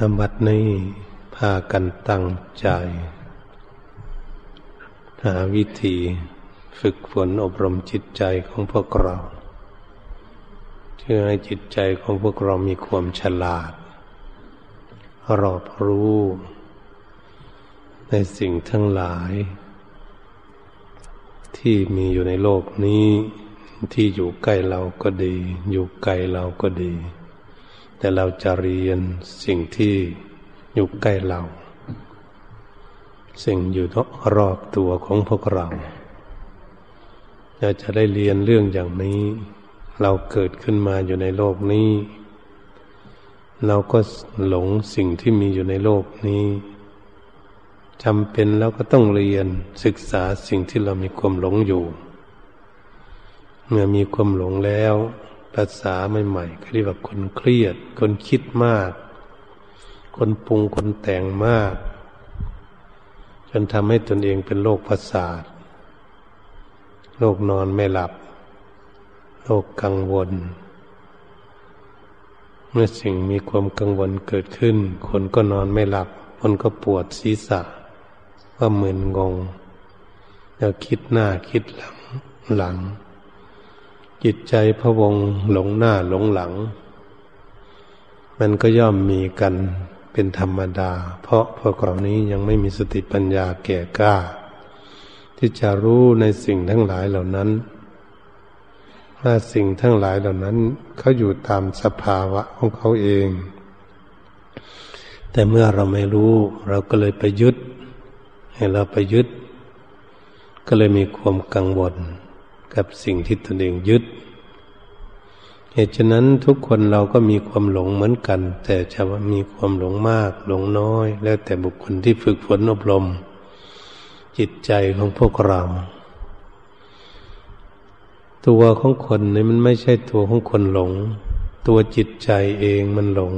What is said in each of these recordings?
ธรรมัดนี้พากันตั้งใจ หาวิธีฝึกฝนอบรมจิตใจของพวกเรา เพื่อให้จิตใจของพวกเรามีความฉลาด รอบรู้ ในสิ่งทั้งหลาย ที่มีอยู่ในโลกนี้ที่อยู่ใกล้เราก็ดี อยู่ไกลเราก็ดี แต่เราจะเรียนสิ่งที่อยู่ใกล้เรา สิ่งอยู่รอบตัวของพวกเราเราจะได้เรียนเรื่องอย่างนี้ เราเกิดขึ้นมาอยู่ในโลกนี้ เราก็หลงสิ่งที่มีอยู่ในโลกนี้จำเป็นแล้วก็ต้องเรียนศึกษาสิ่งที่เรามีความหลงอยู่ เมื่อมีความหลงแล้ว ภาษาใหม่ๆก็เรียกว่าคนเครียด คนคิดมาก คนปรุงคนแต่งมาก จนทำให้ตนเองเป็นโรคประสาทโรคนอนไม่หลับโรคกังวล เมื่อสิ่งมีความกังวลเกิดขึ้น คนก็นอนไม่หลับ คนก็ปวดศีรษะ ว่ามึนงง แล้วคิดหน้าคิดหลังหลัง จิตใจพะวงหลงหน้าหลงหลัง มันก็ย่อมมีกันเป็นธรรมดา เพราะพวกเรานี้ยังไม่มีสติปัญญาแก่กล้า ที่จะรู้ในสิ่งทั้งหลายเหล่านั้นว่าสิ่งทั้งหลายเหล่านั้นเขาอยู่ตามสภาวะของเขาเอง แต่เมื่อเราไม่รู้ เราก็เลยไปยึด ให้เราไปยึด ก็เลยมีความกังวล กับสิ่งที่ตนเองยึด เหตุฉะนั้นทุกคนเราก็มีความหลงเหมือนกัน แต่จะว่ามีความหลงมาก หลงน้อย แล้วแต่บุคคลที่ฝึกฝนอบรม จิตใจของพวกเรา ตัวของคนนี่มันไม่ใช่ตัวของคนหลง ตัวจิตใจเองมันหลง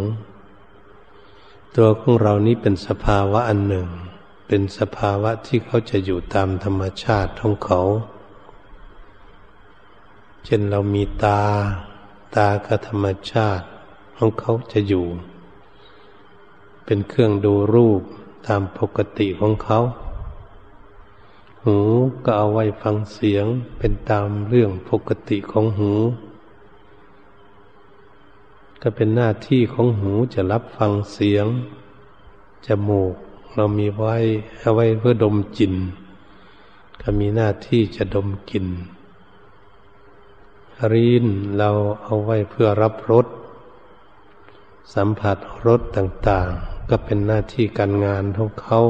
ตัวของเรานี้เป็นสภาวะอันหนึ่ง เป็นสภาวะที่เขาจะอยู่ตามธรรมชาติของเขา เช่นเรามีตา ตาก็ธรรมชาติ ของเขาจะอยู่ เป็นเครื่องดูรูปตามปกติของเขา หูก็เอาไว้ฟังเสียงเป็นตามเรื่องปกติของหู ก็เป็นหน้าที่ของหูจะรับฟังเสียง จมูกเรามีไว้เอาไว้เพื่อดมกลิ่นก็มีหน้าที่จะดมกลิ่น รีนเราเอาไว้เพื่อรับรสสัมผัสรสต่างๆ ก็เป็นหน้าที่การงานของเขา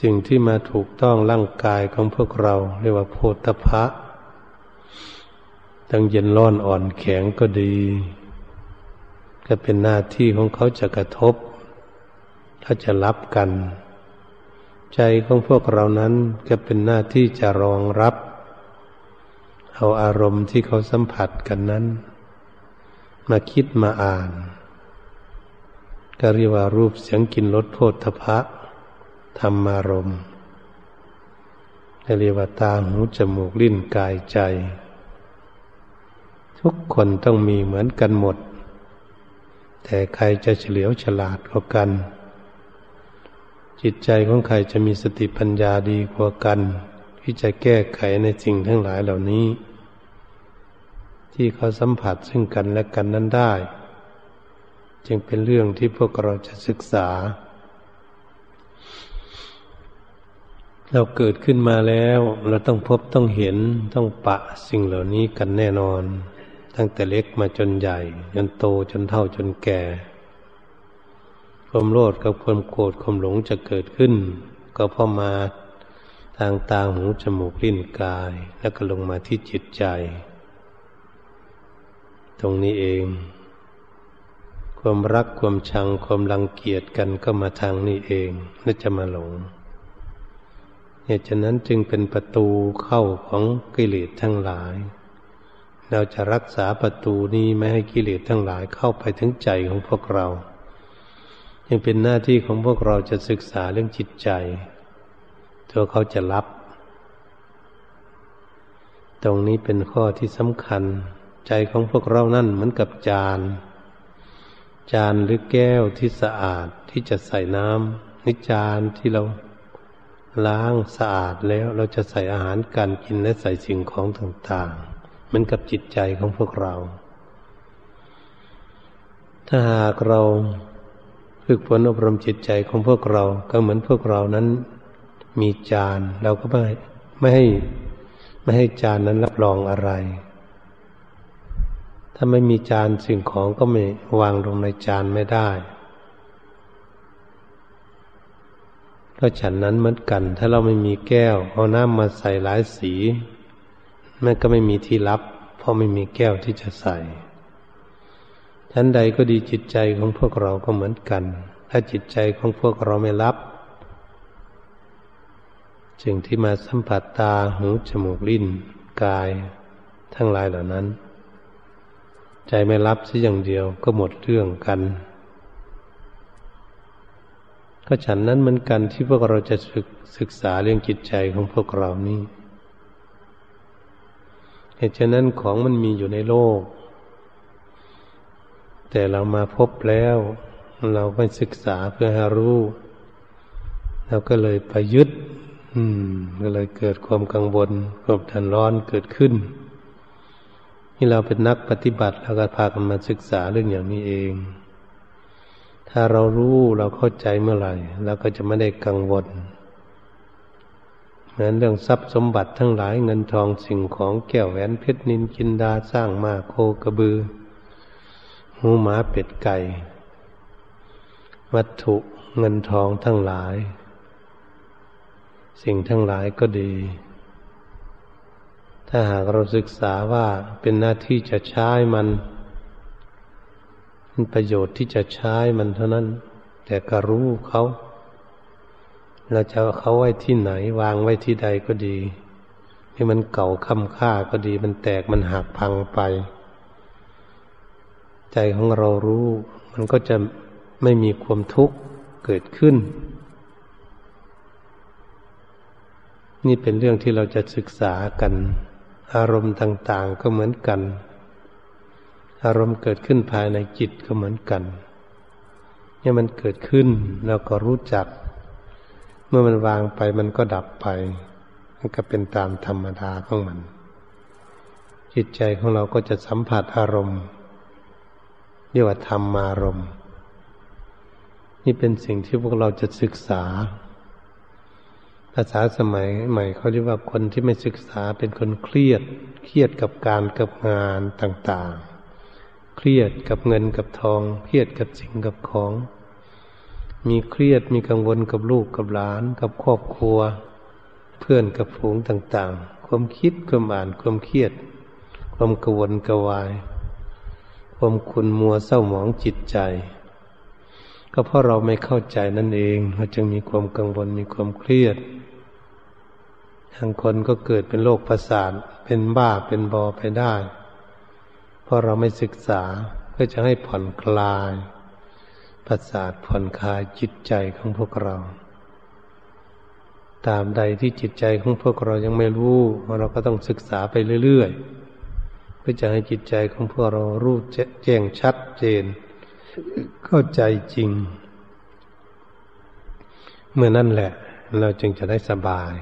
สิ่งที่มาถูกต้องร่างกายของพวกเรา เรียกว่าโพธพะตั้งเย็นร้อนอ่อนแข็งก็ดี ก็เป็นหน้าที่ของเขาจะกระทบ ถ้าจะรับกัน ใจของพวกเรานั้นก็เป็นหน้าที่จะรองรับ เอาอารมณ์ที่เขาสัมผัสกันนั้น มาคิดมาอ่าน ก็เรียกว่ารูปเสียงกลิ่นรสโพธพะธรรมารมณ์เรียกว่าตาหูจมูกลิ้นกายใจ ทุกคนต้องมีเหมือนกันหมด แต่ใครจะเฉลียวฉลาดกว่ากัน จิตใจของใครจะมีสติปัญญาดีกว่ากัน ที่จะแก้ไขในสิ่งทั้งหลายเหล่านี้ ที่เขาสัมผัสซึ่งกันและกันนั้นได้ จึงเป็นเรื่องที่พวกเราจะศึกษา เราเกิดขึ้นมาแล้ว เราต้องพบต้องเห็นต้องปะสิ่งเหล่านี้กันแน่นอน ตั้งแต่เล็กมาจนใหญ่ จนโตจนเท่าจนแก่ ความโลภกับความโกรธความหลงจะเกิดขึ้น ก็เพราะมาทางตาหูจมูกลิ้นกาย แล้วก็ลงมาที่จิตใจ ตรงนี้เอง ความรักความชังความรังเกียจกันก็มาทางนี้เองน่าจะมาหลงเหตุฉะนั้นจึงเป็นประตูเข้าของกิเลสทั้งหลาย เราจะรักษาประตูนี้ไม่ให้กิเลสทั้งหลายเข้าไปถึงใจของพวกเรา ยังเป็นหน้าที่ของพวกเราจะศึกษาเรื่องจิตใจตัวเขาจะรับ ตรงนี้เป็นข้อที่สำคัญ ใจของพวกเรานั่นเหมือนกับจาน จานหรือแก้วที่สะอาดที่จะใส่น้ำนิจานที่เราล้างสะอาดแล้วเราจะใส่อาหารการกินและใส่สิ่งของต่างๆเหมือนกับจิตใจของพวกเรา ถ้าหากเราฝึกฝนอบรมจิตใจของพวกเราก็เหมือนพวกเรานั้นมีจานเราก็ไม่ไม่ให้ไม่ให้จานนั้นรับรองอะไร ถ้าไม่มีจานสิ่งของก็ไม่วางลงในจานไม่ได้ ก็ฉันนั้นเหมือนกัน ถ้าเราไม่มีแก้ว เอาน้ำมาใส่หลายสีมันก็ไม่มีที่รับ เพราะไม่มีแก้วที่จะใส่ชั้นใดก็ดีจิตใจของพวกเราก็เหมือนกัน ถ้าจิตใจของพวกเราไม่รับสิ่งที่มาสัมผัสตาหูจมูกลิ้น กาย ทั้งหลายเหล่านั้น ใจไม่รับสิอย่างเดียวก็หมดเรื่องกัน ก็ฉันนั้นเหมือนกันที่พวกเราจะศึกศึกษาเรื่องจิตใจของพวกเรานี่เหตุฉะนั้นของมันมีอยู่ในโลก แต่เรามาพบแล้ว เราไปศึกษาเพื่อให้รู้เราก็เลยไปยึด อืม ก็เลยเกิดความกังวลความทันร้อนเกิดขึ้น นี่เราเป็นนักปฏิบัติเราก็พากันมาศึกษาเรื่องอย่างนี้เอง ถ้าเรารู้เราเข้าใจเมื่อไหร่เราก็จะไม่ได้กังวลเหมือนเรื่องทรัพย์สมบัติทั้งหลายเงินทองสิ่งของแก้วแหวนเพชรนินกินดาสร้างมาโคกระบือหูหมาเป็ดไก่ วัตถุเงินทองทั้งหลาย สิ่งทั้งหลายก็ดี ถ้าหากเราศึกษาว่าเป็นหน้าที่จะใช้มันเป็นประโยชน์ที่จะใช้มันเท่านั้น แต่ก็รู้เขาเราจะเขาไว้ที่ไหน วางไว้ที่ใดก็ดีให้มันเก่าค่ำค่าก็ดี มันแตกมันหักพังไป ใจของเรารู้ มันก็จะไม่มีความทุกข์เกิดขึ้น นี่เป็นเรื่องที่เราจะศึกษากัน อารมณ์ต่าง ๆ ก็เหมือนกัน อารมณ์เกิดขึ้นภายในจิตก็เหมือนกัน เนี่ยมันเกิดขึ้นเราก็รู้จัก เมื่อมันวางไปมันก็ดับไป มันก็เป็นตามธรรมดาของมัน จิตใจของเราก็จะสัมผัสอารมณ์เรียกว่าธรรมารมณ์ นี่เป็นสิ่งที่พวกเราจะศึกษาาษาสมัยใหม่เขาเรียกว่าคนที่ไม่ศึกษาเป็นคนเครียด เครียดกับการกับงานต่างๆ เครียดกับเงินกับทอง เครียดกับสิ่งกับของ มีเครียดมีกังวลกับลูกกับหลาน กับครอบครัว เพื่อนกับฝูงต่างๆ ความคิดความอ่านความเครียด ความกังวลกวาย ความคุณมัวเศร้าหมองจิตใจ ก็เพราะเราไม่เข้าใจนั่นเองเราจึงมีความกังวลมีความเครียด บางคนก็เกิดเป็นโรคประสาทเป็นบ้าเป็นบอไปได้ เพราะเราไม่ศึกษาเพื่อจะให้ผ่อนคลาย ประสาทผ่อนคลายจิตใจของพวกเรา ตามใดที่จิตใจของพวกเรายังไม่รู้เราก็ต้องศึกษาไปเรื่อยๆเพื่อจะให้จิตใจของพวกเรารู้แจ้งชัดเจน เข้าใจจริง เมื่อนั่นแหละ เราจึงจะได้สบาย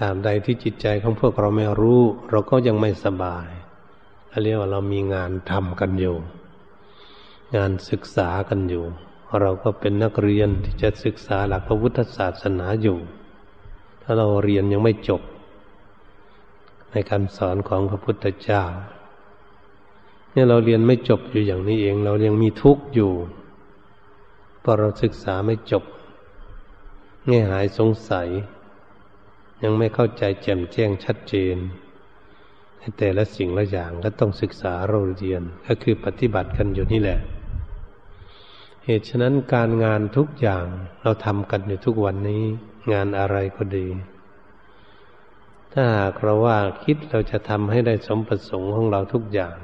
ตามใดที่จิตใจของพวกเราไม่รู้ เราก็ยังไม่สบายเรียกว่าเรามีงานทำกันอยู่ งานศึกษากันอยู่ เราก็เป็นนักเรียนที่จะศึกษาหลักพระพุทธศาสนาอยู่ ถ้าเราเรียนยังไม่จบ ในการสอนของพระพุทธเจ้าเนี่ยเราเรียนไม่จบอยู่อย่างนี้เอง เรายังมีทุกข์อยู่เพราะเราศึกษาไม่จบง่ายหายสงสัย ยังไม่เข้าใจแจ่มแจ้งชัดเจน แต่ละสิ่งละอย่างก็ต้องศึกษาเราเรียนก็คือปฏิบัติกันอยู่นี่แหละ เหตุฉะนั้นการงานทุกอย่างเราทำกันอยู่ทุกวันนี้ งานอะไรก็ดี ถ้าหากเราว่าคิดเราจะทำให้ได้สมประสงค์ของเราทุกอย่าง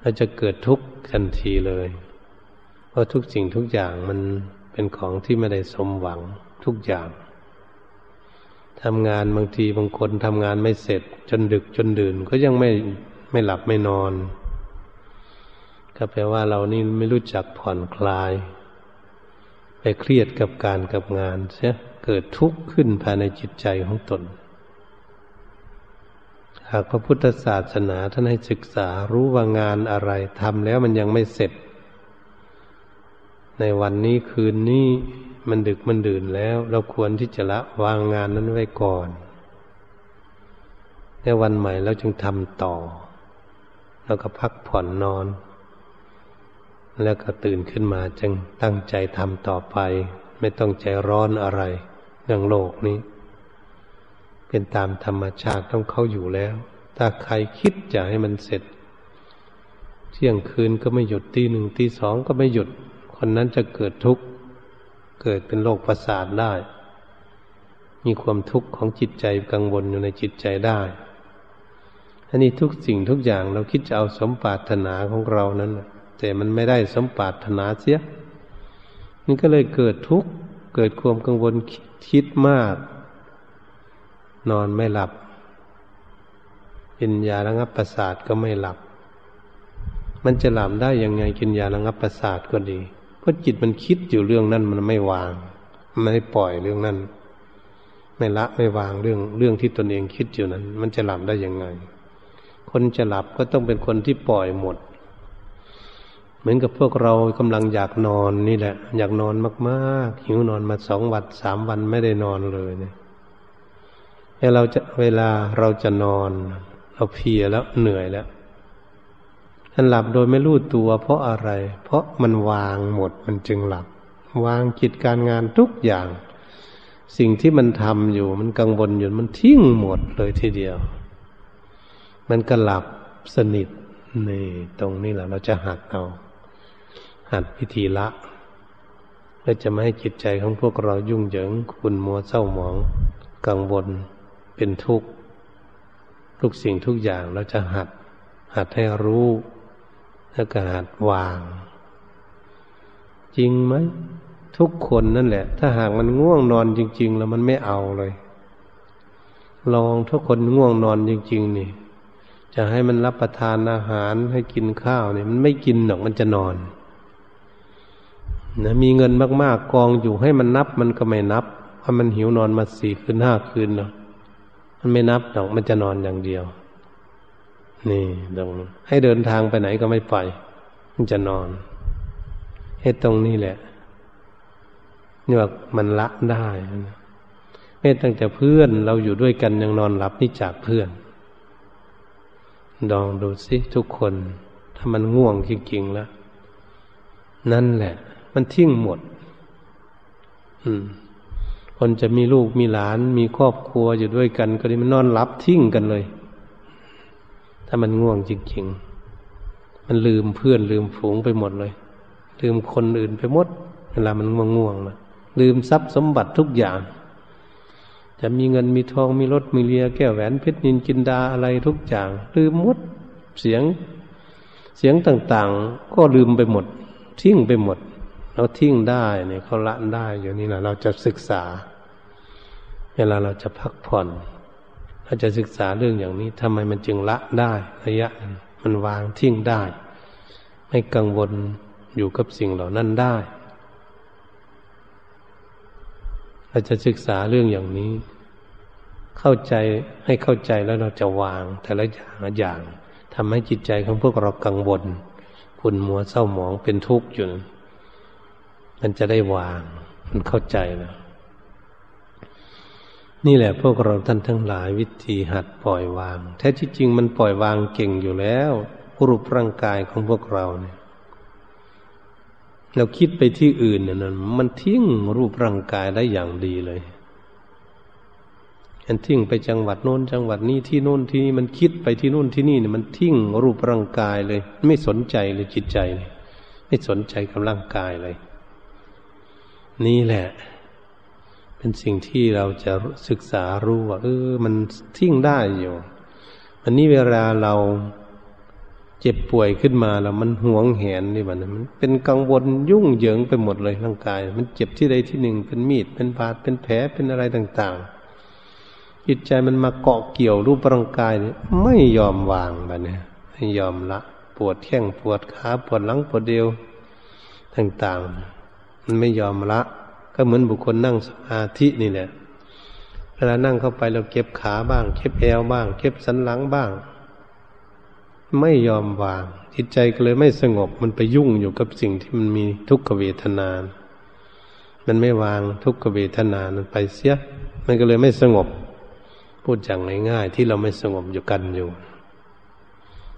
เราจะเกิดทุกข์ทันทีเลย เพราะทุกสิ่งทุกอย่างมันเป็นของที่ไม่ได้สมหวังทุกอย่าง ทำงานบางทีบางคนทำงานไม่เสร็จ จนดึกจนดื่น ก็ยังไม่ไม่หลับไม่นอน ก็แปลว่าเรานี่ไม่รู้จักผ่อนคลาย ไปเครียดกับการกับงานเสียเกิดทุกข์ขึ้นภายในจิตใจของตน หากพระพุทธศาสนาท่านให้ศึกษารู้ว่างานอะไรทำแล้วมันยังไม่เสร็จ ในวันนี้คืนนี้ มันดึกมันดื่นแล้ว เราควรที่จะละวางงานนั้นไว้ก่อนในวันใหม่เราจึงทำต่อ แล้วก็พักผ่อนนอน แล้วก็ตื่นขึ้นมาจึงตั้งใจทำต่อไป ไม่ต้องใจร้อนอะไรเรื่องโลกนี้ เป็นตามธรรมชาติต้องเข้าอยู่แล้ว ถ้าใครคิดจะให้มันเสร็จ เที่ยงคืนก็ไม่หยุดตีหนึ่งตีสองก็ไม่หยุด คนนั้นจะเกิดทุกข์ เกิดเป็นโรคประสาทได้ มีความทุกข์ของจิตใจกังวลอยู่ในจิตใจได้อันนี้ทุกสิ่งทุกอย่างเราคิดจะเอาสมปรารถนาของเรานั้นแต่มันไม่ได้สมปรารถนาเสียนี่ก็เลยเกิดทุกข์เกิดความกังวลคิดมาก นอนไม่หลับกินยาระงับประสาทก็ไม่หลับ มันจะหลับได้ยังไงกินยาระงับประสาทก็ดี ราะจิตมันคิดอยู่เรื่องนั้นมันไม่วาง มันไม่ปล่อยเรื่องนั้นไม่ละไม่วางเรื่องเรื่องที่ตนเองคิดอยู่นั้น มันจะหลับได้ยังไง คนจะหลับก็ต้องเป็นคนที่ปล่อยหมด เหมือนกับพวกเรากำลังอยากนอนนี่แหละ อยากนอนมากๆหิวนอนมาสองวันสามวันไม่ได้นอนเลยเนี่ยเราจะเวลาเราจะนอน เราเพียแล้วเหนื่อยแล้ว ท่านหลับโดยไม่รู้ตัว เพราะอะไร เพราะมันวางหมดมันจึงหลับ วางกิจการงานทุกอย่าง สิ่งที่มันทำอยู่ มันกังวลอยู่มันทิ้งหมดเลยทีเดียว มันก็หลับสนิทนี่ตรงนี้แหละเราจะหัดเอา หัดพิธีละเพื่อจะไม่ให้จิตใจของพวกเรายุ่งเหยิงคุณมัวเศร้าหมอง กังวลเป็นทุกข์ทุกสิ่งทุกอย่างเราจะหัด หัดให้รู้ แล้วก็หัดวาง จริงไหมทุกคนนั่นแหละ ถ้าหากมันง่วงนอนจริง ๆ แล้วมันไม่เอาเลย ลองทุกคนง่วงนอนจริง ๆ นี่ จะให้มันรับประทานอาหารให้กินข้าวเนี่ย มันไม่กินหรอกมันจะนอนนะมีเงินมากๆกองอยู่ให้มันนับมันก็ไม่นับเพราะมันหิวนอนมาสี่คืนห้าคืนเนาะมันไม่นับหรอกมันจะนอนอย่างเดียว นี่ตรงให้เดินทางไปไหนก็ไม่ไป มันจะนอนให้ตรงนี้แหละนี่ว่ามันละได้ไม่ตั้งแต่เพื่อนเราอยู่ด้วยกันยังนอนหลับนี่จากเพื่อนลองดูสิทุกคน ถ้ามันง่วงจริงๆแล้วนั่นแหละ มันทิ้งหมด อืม คนจะมีลูกมีหลาน มีครอบครัวอยู่ด้วยกัน ก็ดีมันนอนหลับทิ้งกันเลย ถ้ามันง่วงจริง ๆ มันลืมเพื่อนลืมฝูงไปหมดเลย ลืมคนอื่นไปหมด เวลามันง่วงง่วงนะลืมทรัพย์สมบัติทุกอย่าง จะมีเงินมีทองมีรถมีเรียแก้วแหวนเพชรนินจินดาอะไรทุกอย่าง ลืมหมดเสียงเสียงต่างๆ ก็ลืมไปหมด ทิ้งไปหมด เราทิ้งได้เนี่ยเขาละได้อย่างนี้นะเราจะศึกษา เวลาเราจะพักผ่อน ถ้าจะศึกษาเรื่องอย่างนี้ทำไมมันจึงละได้ระยะมันวางทิ้งได้ ไม่กังวลอยู่กับสิ่งเหล่านั้นได้เราจะศึกษาเรื่องอย่างนี้ เข้าใจให้เข้าใจแล้วเราจะวางแต่ละอย่างอย่างทำให้จิตใจของพวกเรากังวลขุ่นมัวเศร้าหมองเป็นทุกข์อยู่ มันจะได้วาง มันเข้าใจแล้ว นี่แหละพวกเราท่านทั้งหลายวิธีหัดปล่อยวาง แท้ที่จริงมันปล่อยวางเก่งอยู่แล้วรูปร่างกายของพวกเราเนี่ย เราคิดไปที่อื่นเนี่ยมันทิ้งรูปร่างกายได้อย่างดีเลยมันทิ้งไปจังหวัดโน้นจังหวัดนี้ที่โน้นที่นี่มันคิดไปที่โน้นที่นี่เนี่ยมันทิ้งรูปร่างกายเลย ไม่สนใจเลยจิตใจเลยไม่สนใจกับร่างกายเลย นี่แหละ เป็นสิ่งที่เราจะศึกษารู้ว่าเออมันทิ้งได้อยู่อันนี้เวลาเราเจ็บป่วยขึ้นมาแล้วมันห่วงแหนนี่มันมันเป็นกังวลยุ่งเหยิงไปหมดเลยร่างกาย มันเจ็บที่ใดที่หนึ่งเป็นมีดเป็นบาดเป็นแผลเป็นอะไรต่าง ๆ จิตใจมันมาเกาะเกี่ยวรูปร่างกายเนี่ยไม่ยอมวางแบบนี้ไม่ยอมละ ปวดแข้งปวดขาปวดหลังปวดเดียวต่าง ๆ มันไม่ยอมละ ก็เหมือนบุคคลนั่งสมาธินี่แหละเวลานั่งเข้าไปเราเก็บขาบ้าง เก็บแอวบ้าง เก็บสันหลังบ้าง ไม่ยอมวาง จิตใจก็เลยไม่สงบมันไปยุ่งอยู่กับสิ่งที่มันมีทุกขเวทนา มันไม่วางทุกขเวทนามันไปเสีย มันก็เลยไม่สงบ พูดอย่างง่ายๆที่เราไม่สงบอยู่กันอยู่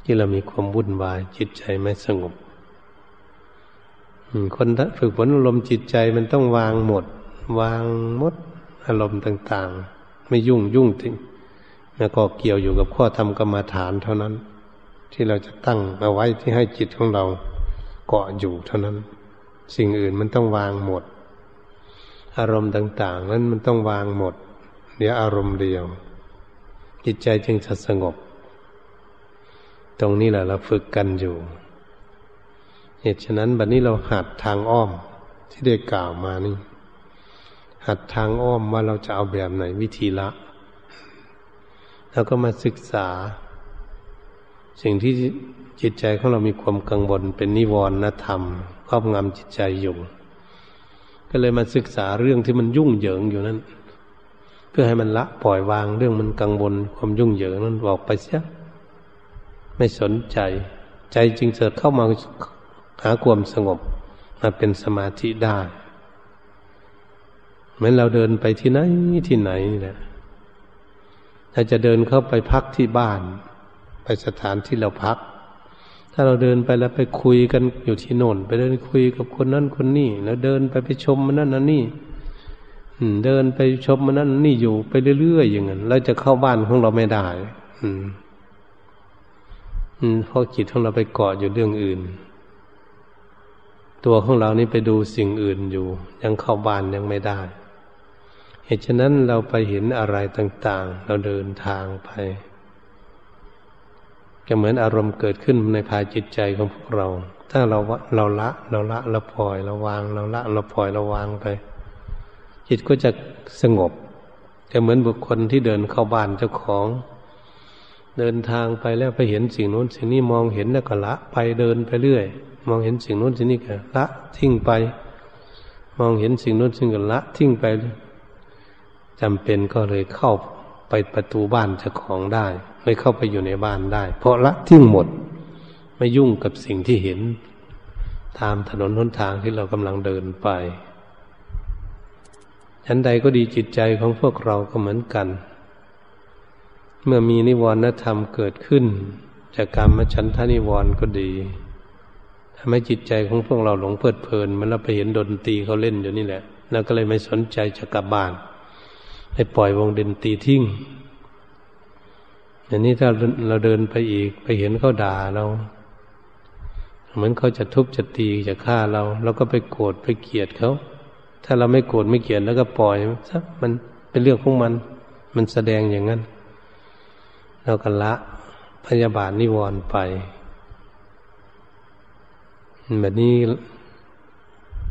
ที่เรามีความวุ่นวายจิตใจไม่สงบ คนฝึกฝนอารมณ์จิตใจมันต้องวางหมด วางหมดอารมณ์ต่าง ๆ ไม่ยุ่งยุ่งถึงแล้วก็เกี่ยวอยู่กับข้อธรรมกรรมฐานเท่านั้น ที่เราจะตั้งเอาไว้ที่ให้จิตของเราเกาะอยู่เท่านั้น สิ่งอื่นมันต้องวางหมด อารมณ์ต่าง ๆ นั้นมันต้องวางหมดเดี๋ยวอารมณ์เดียว จิตใจจึงจะสงบ ตรงนี้แหละเราฝึกกันอยู่ เหตุฉะนั้นบัดนนี้เราหัดทางอ้อมที่ได้กล่าวมานี่ หัดทางอ้อมว่าเราจะเอาแบบไหนวิธีละ แล้วก็มาศึกษา สิ่งที่จิตใจของเรามีความกังวลเป็นนิวรณธรรมครอบงำจิตใจอยู่ ก็เลยมาศึกษาเรื่องที่มันยุ่งเหยิงอยู่นั้น เพื่อให้มันละปล่อยวางเรื่องมันกังวลความยุ่งเหยิงนั้นบอกไปเสียไม่สนใจ ใจจึงเสดเข้ามา หาความสงบมาเป็นสมาธิได้เหมือนเราเดินไปที่ไหนที่ไหนนี่แหละถ้าจะเดินเข้าไปพักที่บ้าน ไปสถานที่เราพัก ถ้าเราเดินไปแล้วไปคุยกันอยู่ที่โน่น ไปเดินคุยกับคนนั้นคนนี้แล้วเดินไปไปชมมันนั่นนั่นนี่เดินไปชมมันนั่นนี่อยู่ไปเรื่อยๆอย่างนั้นเราจะเข้าบ้านของเราไม่ได้ อืม อืมเพราะจิตของเราไปเกาะอยู่เรื่องอื่น ตัวของเรานี่ไปดูสิ่งอื่นอยู่ ยังเข้าบ้านยังไม่ได้ เหตุฉะนั้นเราไปเห็นอะไรต่าง ๆ เราเดินทางไป ก็เหมือนอารมณ์เกิดขึ้นในภายจิตใจของพวกเรา ถ้าเราเราละเราละเราปล่อยเราวาง เราละเราปล่อยเราวางไป จิตก็จะสงบจะเหมือนบุคคลที่เดินเข้าบ้านเจ้าของ เดินทางไปแล้วไปเห็นสิ่งโน้นสิ่งนี้มองเห็นแล้วก็ละไปเดินไปเรื่อย มองเห็นสิ่งโน้นสิ่งนี้ก็ละทิ้งไป มองเห็นสิ่งโน้นสิ่งก็ละทิ้งไปจำเป็นก็เลยเข้าไปประตูบ้านเจ้าของได้เลยเข้าไปอยู่ในบ้านได้ เพราะละทิ้งหมด ไม่ยุ่งกับสิ่งที่เห็น ตามถนนหนทางที่เรากำลังเดินไปฉันใดก็ดีจิตใจของพวกเราก็เหมือนกัน เมื่อมีนิวรณธรรมเกิดขึ้นจากการมาฉันทานิวรณ์ก็ดี ทำให้จิตใจของพวกเราหลงเพลิดเพลิน มันเราไปเห็นดนตรีเขาเล่นอยู่นี่แหละเราก็เลยไม่สนใจจะกลับบ้านให้ปล่อยวงดนตรีทิ้งอย่างนี้ถ้าเราเดินไปอีก ไปเห็นเขาด่าเราเหมือนเขาจะทุบจะตีจะฆ่าเราเราก็ไปโกรธไปเกลียดเขา ถ้าเราไม่โกรธไม่เกลียดแล้วก็ปล่อยซะมันเป็นเรื่องของมัน มันแสดงอย่างนั้น เราก็ละพยาบาทนิวรณ์ไป แบบนี้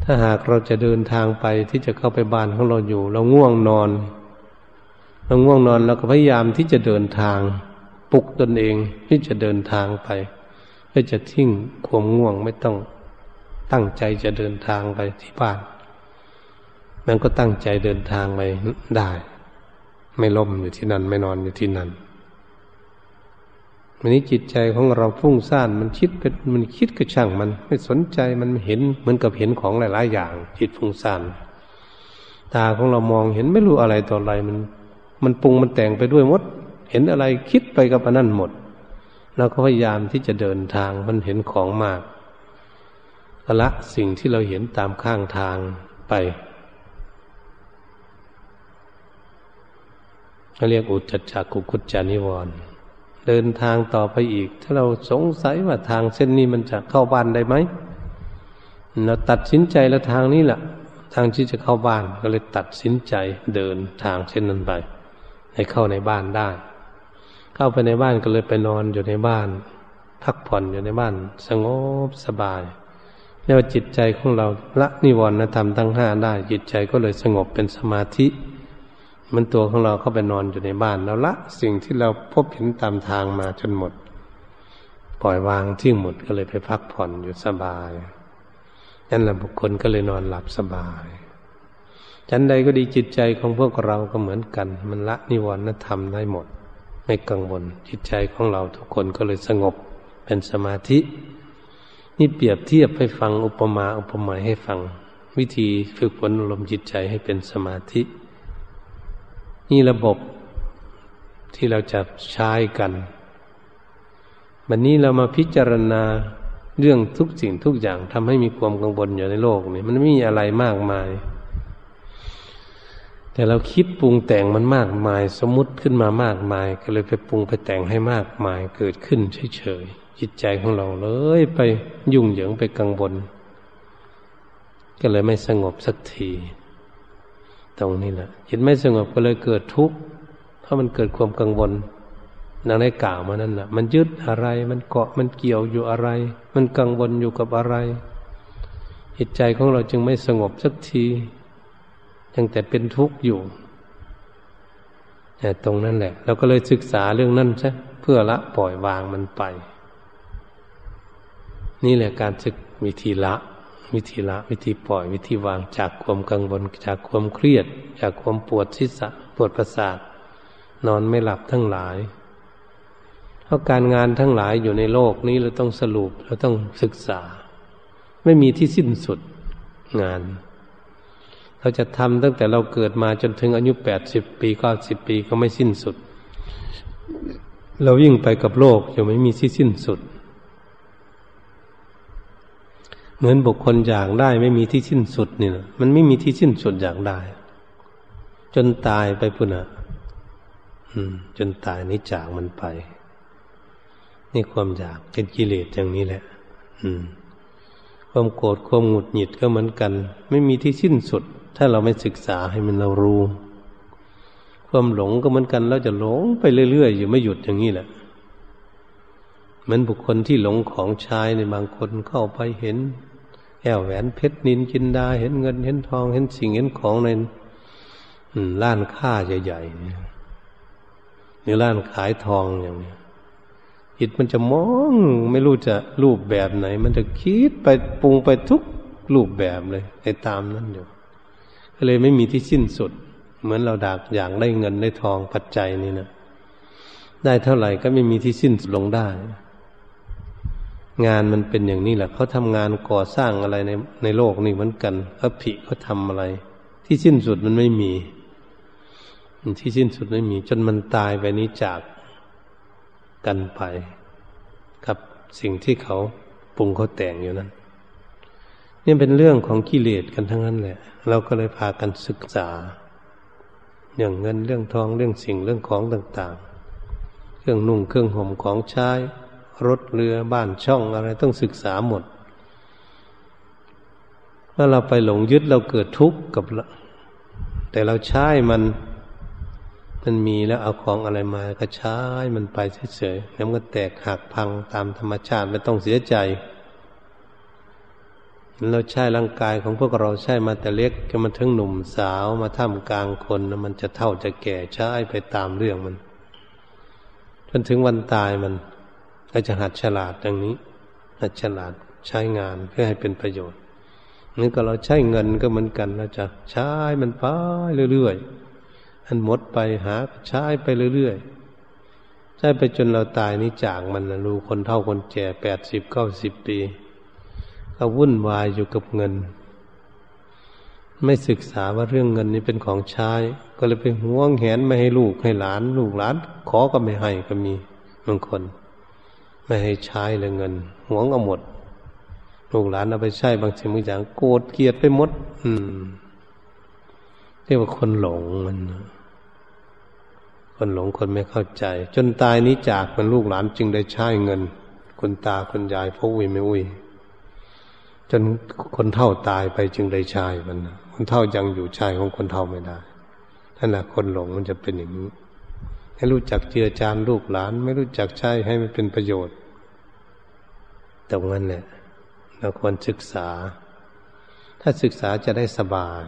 ถ้าหากเราจะเดินทางไปที่จะเข้าไปบ้านของเราอยู่ เราง่วงนอนเราง่วงนอนเราก็พยายามที่จะเดินทางปลุกตนเองที่จะเดินทางไปเพื่อจะทิ้งความง่วงไม่ต้องตั้งใจจะเดินทางไปที่บ้านมันก็ตั้งใจเดินทางไปได้ ไม่ล้มอยู่ที่นั่น ไม่นอนอยู่ที่นั่น วันนี้จิตใจของเราฟุ้งซ่านมันคิดเป็นมันคิดกระช่างมันไม่สนใจมันเห็นเหมือนกับเห็นของหลาย ๆ อย่าง จิตฟุ้งซ่านตาของเรามองเห็นไม่รู้อะไรต่ออะไรมัน มันปรุงมันแต่งไปด้วยมด เห็นอะไรคิดไปกับอันนั้นหมดเราก็พยายามที่จะเดินทางมันเห็นของมากละสิ่งที่เราเห็นตามข้างทางไปเขาเรียกอุจจจักกุกุจจานิวรณ์ เดินทางต่อไปอีก ถ้าเราสงสัยว่าทางเส้นนี้มันจะเข้าบ้านได้ไหมเราตัดสินใจแล้วทางนี้แหละทางที่จะเข้าบ้านก็เลยตัดสินใจเดินทางเช่นนั้นไป ให้เข้าในบ้านได้ เข้าไปในบ้านก็เลยไปนอนอยู่ในบ้าน พักผ่อนอยู่ในบ้าน สงบสบายเรียกว่าจิตใจของเราละนิวรณธรรมทั้งห้าได้จิตใจก็เลยสงบเป็นสมาธิ มันตัวของเราเข้าไปนอนอยู่ในบ้านแล้วละ สิ่งที่เราพบเห็นตามทางมาจนหมด ปล่อยวางทิ้งหมดก็เลยไปพักผ่อนอยู่สบายนั่นแหละบุคคลก็เลยนอนหลับสบายฉันใดก็ดีจิตใจของพวกเราก็เหมือนกัน มันละนิวรณธรรมได้หมด ไม่กังวลจิตใจของเราทุกคนก็เลยสงบเป็นสมาธิ นี่เปรียบเทียบให้ฟังอุปมาอุปไมยให้ฟัง วิธีฝึกฝนอารมณ์จิตใจให้เป็นสมาธิ นี่ระบบที่เราจะใช้กันวันนี้เรามาพิจารณาเรื่องทุกสิ่งทุกอย่างทำให้มีความกังวลอยู่ในโลกนี่มันไม่มีอะไรมากมาย แต่เราคิดปรุงแต่งมันมากมาย สมมติขึ้นมามากมาย ก็เลยไปปรุงไปแต่งให้มากมาย เกิดขึ้นเฉยๆจิตใจของเราเลยไปยุ่งเหยิงไปกังวลก็เลยไม่สงบสักที ตรงนี้แหละจิตไม่สงบก็เลยเกิดทุกข์เพราะมันเกิดความกังวลนางได้กล่าวมานั่นแหละมันยึดอะไรมันเกาะมันเกี่ยวอยู่อะไร มันกังวลอยู่กับอะไรจิตใจของเราจึงไม่สงบสักทียังแต่เป็นทุกข์อยู่แต่ตรงนั้นแหละ เราก็เลยศึกษาเรื่องนั้นใช่เพื่อละปล่อยวางมันไป นี่แหละการศึกวิธีละ วิธีละวิธีปล่อยวิธีวางจากความกังวลจากความเครียด จากความปวดศีรษะปวดประสาทนอนไม่หลับทั้งหลายเพราะการงานทั้งหลายอยู่ในโลกนี้เราต้องสรุปเราต้องศึกษา ไม่มีที่สิ้นสุดงาน เราจะทำตั้งแต่เราเกิดมาจนถึงอายุแปดสิบปีเก้าสิบปีก็ไม่สิ้นสุด เรายิ่งไปกับโลกยังไม่มีที่สิ้นสุด เหมือนบุคคลอยากได้ไม่มีที่สิ้นสุดนี่นะมันไม่มีที่สิ้นสุดอยากได้ จนตายไปพุ่นอะจนตายนี้จากมันไป นี่ความอยากเป็นกิเลสอย่างนี้แหละ อืม ความโกรธความหงุดหงิดก็เหมือนกัน ไม่มีที่สิ้นสุด ถ้าเราไม่ศึกษาให้มันเรารู้ ความหลงก็เหมือนกันเราจะหลงไปเรื่อยๆอยู่ไม่หยุดอย่างนี้แหละ เหมือนบุคคลที่หลงของชายในบางคนเข้าไปเห็นแก้วแหวนเพชรนินจินดา เห็นเงินเห็นทอง เห็นสิ่งเห็นของในร้านค้าใหญ่ๆเนี่ยหรือร้านขายทองอย่างนี้จิตมันจะมองไม่รู้จะรูปแบบไหน มันจะคิดไปปรุงไปทุกรูปแบบเลยไอ้ตามนั้นอยู่ก็เลยไม่มีที่สิ้นสุด เหมือนเราดักอย่างได้เงินได้ทองปัจจัยนี่นะได้เท่าไหร่ก็ไม่มีที่สิ้นสุดลงได้ งานมันเป็นอย่างนี้แหละเขาทำงานก่อสร้างอะไรในในโลกนี่เหมือนกันพระภิเขาทำอะไร ที่สิ้นสุดมันไม่มี ที่สิ้นสุดไม่มี จนมันตายไปนี้จากกันไปกับสิ่งที่เขาปรุงเขาแต่งอยู่นั้นนี่เป็นเรื่องของกิเลสกันทั้งนั้นแหละ เราก็เลยพากันศึกษาเรื่องเงินเรื่องทองเรื่องสิ่งเรื่องของต่าง ๆ เครื่องนุ่งเครื่องห่มของใช้ รถเรือบ้านช่องอะไรต้องศึกษาหมดเมื่อเราไปหลงยึดเราเกิดทุกข์กับ แต่เราใช้มันมันมีแล้วเอาของอะไรมาก็ใช้มันไปเฉยๆแล้วมันก็แตกหักพังตามธรรมชาติไม่ต้องเสียใจ เราใช้ร่างกายของพวกเราใช้มาแต่เล็กจนมันถึงหนุ่มสาวมาท่ามกลางคนมันจะเท่าจะแก่ใช้ไปตามเรื่องมันจนถึงวันตายมัน ก็จะหัดฉลาดอย่างนี้ หัดฉลาดใช้งานเพื่อให้เป็นประโยชน์นี่ก็เราใช้เงินก็เหมือนกันเราจะใช้มันไปเรื่อยๆอันหมดไปหาใช้ไปเรื่อยๆใช้ไปจนเราตายนี่จากมันนะรู้คนเท่าคนแก่แปดสิบเก้าสิบปีก็วุ่นวายอยู่กับเงิน ไม่ศึกษาว่าเรื่องเงินนี้เป็นของใช้ก็เลยไปห่วงแหนไม่ให้ลูกให้หลาน ลูกหลาน ขอก็ไม่ให้ก็มีบางคน ไม่ให้ใช้เลยเงินหวงเอาหมดลูกหลานเอาไปใช้บางสิ่งบางอย่างโกรธเกลียดไปหมด อืมเรียกว่าคนหลงมัน คนหลงคนไม่เข้าใจ จนตายนี้จากมันลูกหลานจึงได้ใช้เงินคนตาคนยายพ่ออุ้ยไม่อุ้ยจนคนเท่าตายไปจึงได้ใชายมันคนเท่ายังอยู่ชายของคนเท่าไม่ได้นั่นแหละคนหลงมันจะเป็นอย่างนี้ ให้รู้จักเจือจานลูกหลาน ไม่รู้จักใช้ให้มันเป็นประโยชน์ ตรงนั้นเนี่ยเราควรศึกษา ถ้าศึกษาจะได้สบาย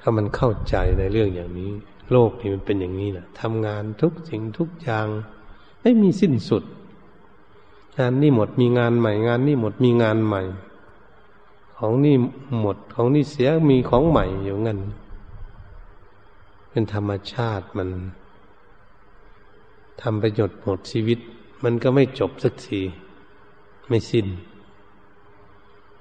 ถ้ามันเข้าใจในเรื่องอย่างนี้ โลกนี้มันเป็นอย่างนี้นะทำงานทุกสิ่งทุกอย่าง ไม่มีสิ้นสุด งานนี่หมดมีงานใหม่ งานนี่หมดมีงานใหม่ ของนี่หมดของนี่เสียมีของใหม่อยู่งั้นเป็นธรรมชาติมัน ทำประโยชน์หมดชีวิต มันก็ไม่จบสักทีไม่สิน้น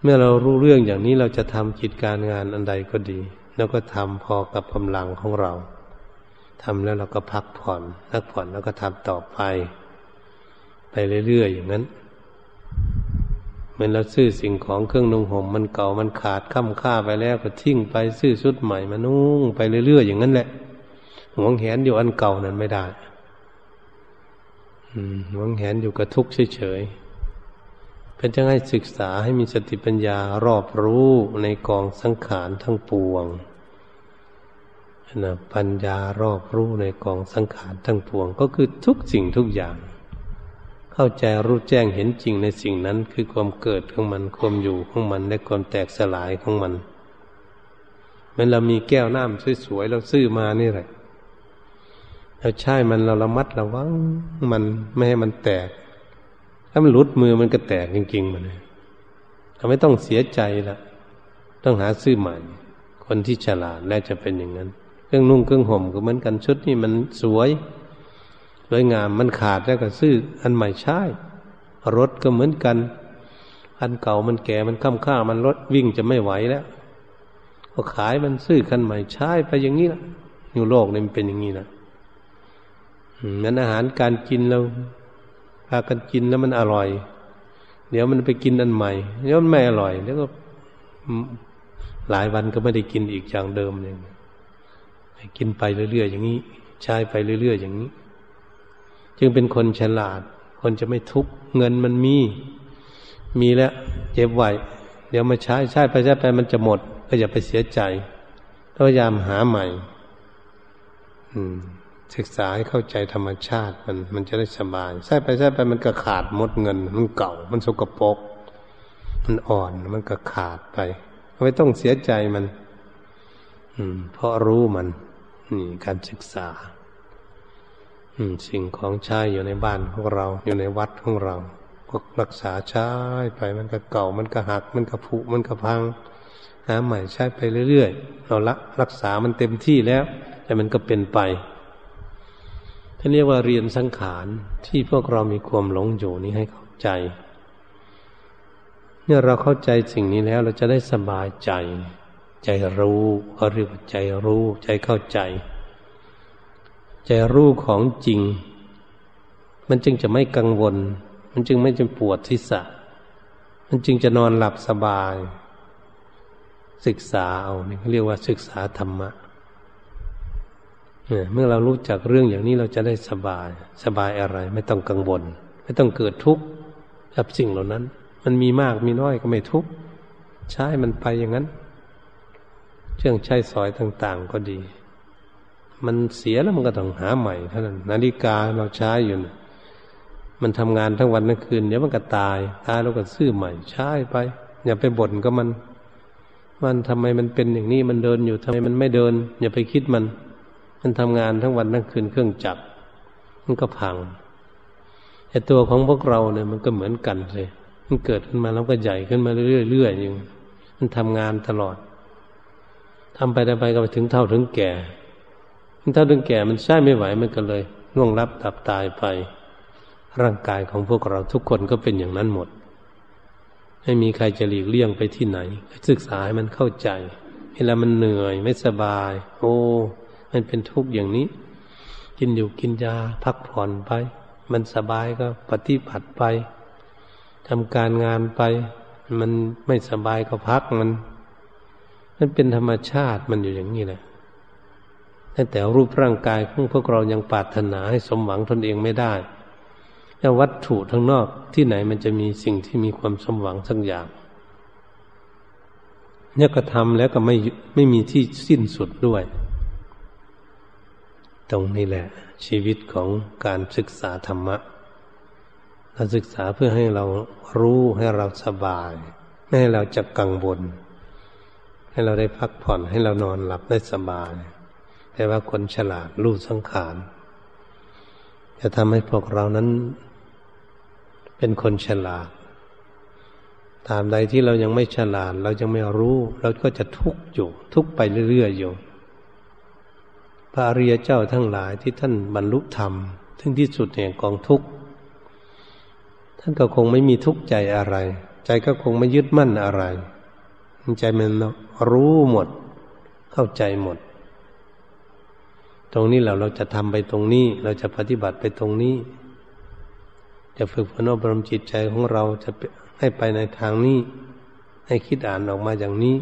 เมื่อเรารู้เรื่องอย่างนี้เราจะทำกิจการงานอันใดก็ดี แล้วก็ทำพอกับกำลังของเราทำแล้วเราก็พักผ่อนพักผ่อนแล้วก็ทำต่อไป ไปเรื่อยๆอย่างนั้นเหมือนเราซื้อสิ่งของเครื่องนุ่งห่มมันเก่ามันขาดค่ำค่าไปแล้วก็ทิ้งไปซื้อชุดใหม่มานุ่งไปเรื่อยๆอย่างนั้นแหละหวงแหนอยู่อันเก่านั้นไม่ได้ หวงแหนอยู่กับทุกข์เฉยๆเป็นจะให้ศึกษาให้มีสติปัญญารอบรู้ในกองสังขารทั้งปวงนะปัญญารอบรู้ในกองสังขารทั้งปวง ก็คือทุกสิ่งทุกอย่าง เข้าใจรู้แจ้งเห็นจริงในสิ่งนั้น คือความเกิดของมันความอยู่ของมันและความแตกสลายของมันเมื่อเรามีแก้วน้ำสวยๆเราซื้อมานี่แหละ เราใช้มันเราระมัดระวังมันไม่ให้มันแตก ถ้ามันหลุดมือมันก็แตกจริงๆมันเราไม่ต้องเสียใจละต้องหาซื้อใหม่ คนที่ฉลาดแล้วจะเป็นอย่างนั้น เครื่องนุ่งเครื่องห่มก็เหมือนกันชุดนี้มันสวยสวยงามมันขาดแล้วก็ซื้ออันใหม่ใช้รถก็เหมือนกัน อันเก่ามันแก่มันค้ำค่ามันรถวิ่งจะไม่ไหวแล้วก็ขายมันซื้อคันใหม่ใช้ไปอย่างนี้ละอยู่โลกนี้มันเป็นอย่างนี้นะ นั้นอาหารการกินเราพากันกินแล้วมันอร่อย เดี๋ยวมันไปกินอันใหม่เดี๋ยวมันไม่อร่อย แล้วก็หลายวันก็ไม่ได้กินอีกอย่างเดิมอย่างกินไปเรื่อยๆอย่างนี้ใช้ไปเรื่อยๆอย่างนี้ จึงเป็นคนฉลาด คนจะไม่ทุกข์เงินมันมี มีแล้วเจ็บไหวเดี๋ยวมาใช้ใช้ไปใช้ไปมันจะหมด ก็อย่าไปเสียใจพยายามหาใหม่ อืม ศึกษาให้เข้าใจธรรมชาติมันมันจะได้สบายใช่ไปใช่ไปมันก็ขาดมดเงิน มันเก่า มันสกปรกมันอ่อนมันก็ขาดไป ไม่ต้องเสียใจมัน อืม เพราะรู้มัน นี่การศึกษา อืม สิ่งของใช้อยู่ในบ้านของเรา อยู่ในวัดของเรา ก็รักษาใช้ไป มันก็เก่า มันก็หัก มันก็ผุ มันก็พังหาใหม่ใช้ไปเรื่อยๆเราละรักษามันเต็มที่แล้ว แต่มันก็เป็นไป ท่านเรียกว่าเรียนสังขารที่พวกเรามีความหลงอยู่นี้ให้เข้าใจ เมื่อเราเข้าใจสิ่งนี้แล้วเราจะได้สบายใจ ใจรู้เขาเรียกว่าใจรู้ ใจเข้าใจ ใจรู้ของจริง มันจึงจะไม่กังวล มันจึงไม่จะปวดทิศะมันจึงจะนอนหลับสบาย ศึกษาเอานี่เขาเรียกว่าศึกษาธรรมะ เมื่อเรารู้จักเรื่องอย่างนี้เราจะได้สบาย สบายอะไร ไม่ต้องกังวล ไม่ต้องเกิดทุกข์กับสิ่งเหล่านั้น มันมีมากมีน้อยก็ไม่ทุกข์ใช้มันไปอย่างนั้นเครื่องใช้สอยต่าง ๆ ก็ดี มันเสียแล้วมันก็ต้องหาใหม่เท่านั้นนาฬิกาเราใช้อยู่นะมันทำงานทั้งวันทั้งคืนเดี๋ยวมันก็ตายตายแล้วก็ซื้อใหม่ใช้ไป อย่าไปบ่นก็มัน มันทำไมมันเป็นอย่างนี้มันเดินอยู่ทำไมมันไม่เดิน อย่าไปคิดมัน มันทำงานทั้งวันทั้งคืนเครื่องจักร มันก็พังแต่ตัวของพวกเราเนี่ยมันก็เหมือนกันเลย มันเกิดขึ้นมาแล้วก็ใหญ่ขึ้นมาเรื่อยๆอย่มันทำงานตลอดทำไปทำไปก็ไปถึงเท่าถึงแก่เท่าถึงแก่มันใช้ไม่ไหวมันก็เลยล่วงรับตับตายไป ร่างกายของพวกเราทุกคนก็เป็นอย่างนั้นหมด ไม่มีใครจะหลีกเลี่ยงไปที่ไหน ศึกษาให้มันเข้าใจ เวลามันเหนื่อยไม่สบาย โอ้ มันเป็นทุกข์อย่างนี้ กินอยู่กินยาพักผ่อนไป มันสบายก็ปฏิบัติไปทำการงานไป มันไม่สบายก็พักมัน มันเป็นธรรมชาติมันอยู่อย่างนี้แหละแต่รูปร่างกายของพวกเรายังปรารถนาให้สมหวังตนเองไม่ได้แล้ววัตถุทั้งนอกที่ไหนมันจะมีสิ่งที่มีความสมหวังสักอย่างเนี่ยก็ทำแล้วก็ไม่ไม่มีที่สิ้นสุดด้วย ตรงนี้แหละ ชีวิตของการศึกษาธรรมะเราศึกษาเพื่อให้เรารู้ให้เราสบายไม่ให้เราจะกังวลให้เราได้พักผ่อนให้เรานอนหลับได้สบาย แต่ว่าคนฉลาดรู้สังขารจะทำให้พวกเรานั้น เป็นคนฉลาด ตามใดที่เรายังไม่ฉลาด เรายังไม่รู้ เราก็จะทุกข์อยู่ ทุกข์ไปเรื่อยๆอยู่ พระอริยเจ้าทั้งหลายที่ท่านบรรลุธรรมถึงที่สุดแห่งกองทุกข์ท่านก็คงไม่มีทุกข์ใจอะไร ใจก็คงไม่ยึดมั่นอะไร ใจมันรู้หมด เข้าใจหมด ตรงนี้เราเราจะทำไปตรงนี้ เราจะปฏิบัติไปตรงนี้ จะฝึกฝนอบรมจิตใจของเราจะให้ไปในทางนี้ ให้คิดอ่านออกมาอย่างนี้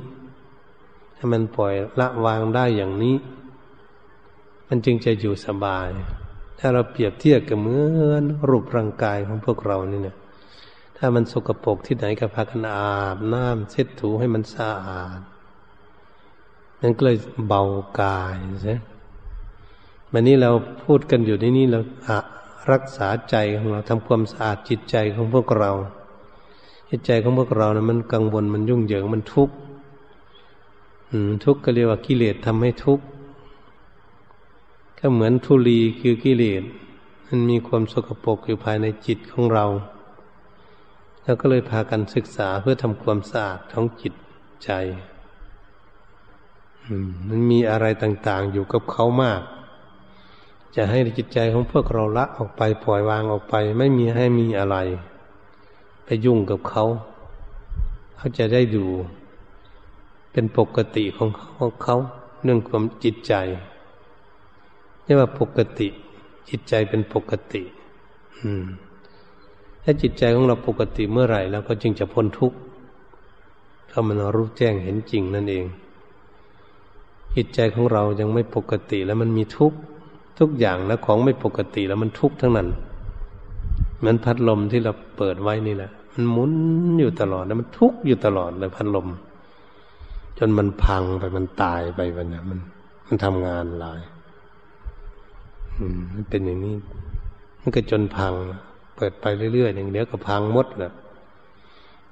ให้มันปล่อยละวางได้อย่างนี้ มันจึงจะอยู่สบาย ถ้าเราเปรียบเทียบกับเหมือนรูปร่างกายของพวกเรานี่เนี่ย ถ้ามันสกปรกที่ไหนก็พากันอาบน้ำเช็ดถูให้มันสะอาดมันก็เลยเบากายใช่วันนี้เราพูดกันอยู่ที่นี่เรารักษาใจของเราทำความสะอาดจิตใจของพวกเรา จิตใจของพวกเรานะมันกังวลมันยุ่งเหยิงมันทุกข์ทุกข์ก็เรียกว่ากิเลสทำให้ทุกข์ ก็เหมือนทุลีคือกิเลสมันมีความสกปรกอยู่ภายในจิตของเราแล้วก็เลยพากันศึกษาเพื่อทำความสะอาดของจิตใจมันมีอะไรต่าง ๆ อยู่กับเขามาก จะให้จิตใจของพวกเราละออกไปปล่อยวางออกไป ไม่มีให้มีอะไร ไปยุ่งกับเขา เขาจะได้ดู เป็นปกติของของเขาเรื่องความจิตใจ เรียกว่าปกติ จิตใจเป็นปกติ อืมถ้าจิตใจของเราปกติเมื่อไหร่เราก็จึงจะพ้นทุกข์ถ้ามันรู้แจ้งเห็นจริงนั่นเอง จิตใจของเรายังไม่ปกติแล้วมันมีทุกข์ทุกอย่างแล้วของไม่ปกติแล้วมันทุกข์ทั้งนั้นเหมันพัดลมที่เราเปิดไว้นี่แหละมันหมุนอยู่ตลอดแล้วมันทุกข์อยู่ตลอดเลยพัดลม จนมันพังไปมันตายไปวันนี้มัน มันทำงานลาย มันเป็นอย่างนี้ มันก็จนพัง เปิดไปเรื่อยๆอย่างเดียวก็พังหมดแหละ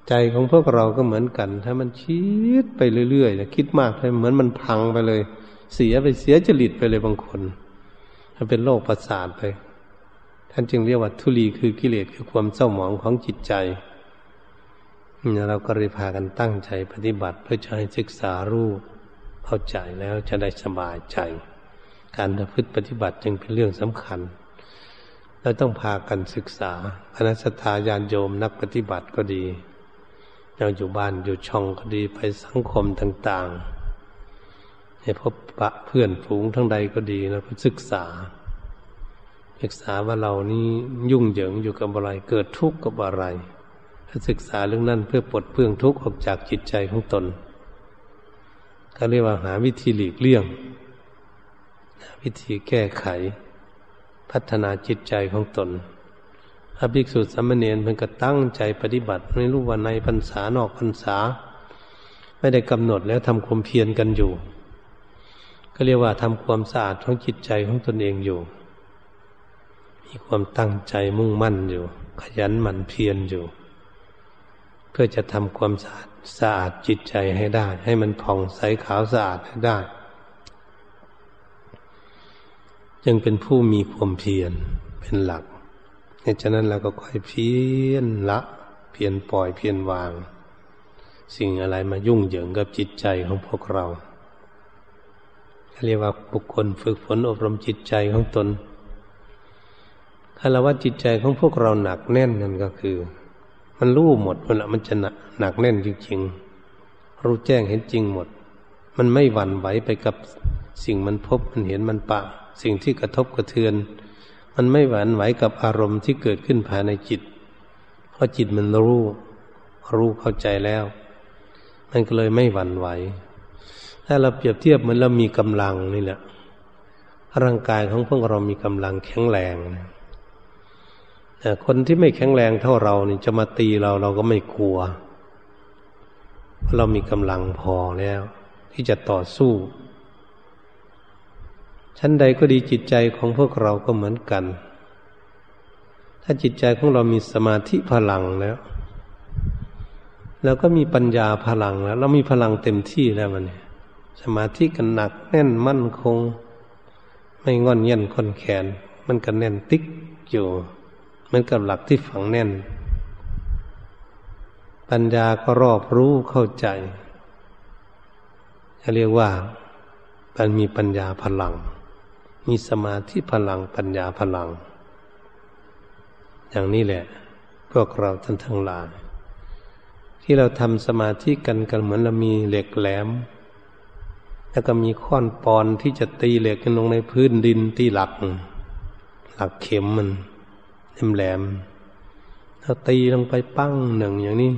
ใจของพวกเราก็เหมือนกัน ถ้ามันคิดไปเรื่อยๆนะคิดมากไปเหมือนมันพังไปเลย เสียไปเสียจริตไปเลยบางคนถ้าเป็นโรคประสาทไป ท่านจึงเรียกว่าทุลีคือกิเลสคือความเศร้าหมองของจิตใจเราก็เลยพากันตั้งใจปฏิบัติเพื่อจะให้ศึกษารู้เข้าใจแล้วจะได้สบายใจ การประพฤติปฏิบัติจึงเป็นเรื่องสำคัญเราต้องพากันศึกษาคณะสัตยานโยมนักปฏิบัติก็ดีเราอยู่บ้านอยู่ช่องก็ดีไปสังคมต่างๆให้พบปะเพื่อนฝูงทั้งใดก็ดีเราก็ศึกษา ศึกษาว่าเรานี้ยุ่งเหยิงอยู่กับอะไรเกิดทุกข์กับอะไรถ้าศึกษาเรื่องนั้นเพื่อปลดเปลื้องทุกข์ออกจากจิตใจของตนก็เรียกว่าหาวิธีหลีกเลี่ยง วิธีแก้ไข พัฒนาจิตใจของตนพระภิกษุสามเณรเพิ่งก็ตั้งใจปฏิบัติไม่รู้ว่าในพรรษานอกพรรษา ไม่ได้กำหนดแล้วทำความเพียรกันอยู่ ก็เรียกว่าทำความสะอาดของจิตใจของตนเองอยู่ มีความตั้งใจมุ่งมั่นอยู่ ขยันหมั่นเพียรอยู่ เพื่อจะทำความสะอาดสะอาดจิตใจให้ได้ ให้มันผ่องใสขาวสะอาดให้ได้ จึงเป็นผู้มีความเพียรเป็นหลักเหตุฉะนั้นเราก็ค่อยเพียรละ เพียรปล่อยเพียรวาง สิ่งอะไรมายุ่งเหยิงกับจิตใจของพวกเราเรียกว่าบุคคลฝึกฝนอบรมจิตใจของตนถ้าเราว่าจิตใจของพวกเราหนักแน่นนั่นก็คือ มันรู้หมดมันละมันจะหนักหนักแน่นจริงๆรู้แจ้งเห็นจริงหมด มันไม่หวั่นไหวไปกับสิ่งมันพบมันเห็นมันปะ สิ่งที่กระทบกระเทือน มันไม่หวั่นไหวกับอารมณ์ที่เกิดขึ้นภายในจิต เพราะจิตมันรู้ รู้เข้าใจแล้ว มันก็เลยไม่หวั่นไหว ถ้าเราเปรียบเทียบเหมือนเรามีกำลังนี่แหละร่างกายของพวกเรามีกำลังแข็งแรงแต่คนที่ไม่แข็งแรงเท่าเรานี่จะมาตีเราเราก็ไม่กลัว เรามีกำลังพอแล้ว ที่จะต่อสู้ ชั้นใดก็ดีจิตใจของพวกเราก็เหมือนกัน ถ้าจิตใจของเรามีสมาธิพลังแล้วแล้วก็มีปัญญาพลังแล้ว เรามีพลังเต็มที่แล้วมันนี่ยสมาธิกันหนักแน่นมั่นคง ไม่งอนเย็นคนแขน มันก็แน่นติ๊กอยู่มันกับหลักที่ฝังแน่น ปัญญาก็รอบรู้เข้าใจเรียกว่ามันมีปัญญาพลัง มีสมาธิพลังปัญญาพลัง อย่างนี้แหละ พวกเราท่านทั้งหลาย ที่เราทำสมาธิกันกันเหมือนเรามีเหล็กแหลม แล้วก็มีค้อนปอนที่จะตีเหล็กกันลงในพื้นดินที่หลัก หลักเข็มมันแหลมถ้าตีลงไปปั้งหนึ่งอย่างนี้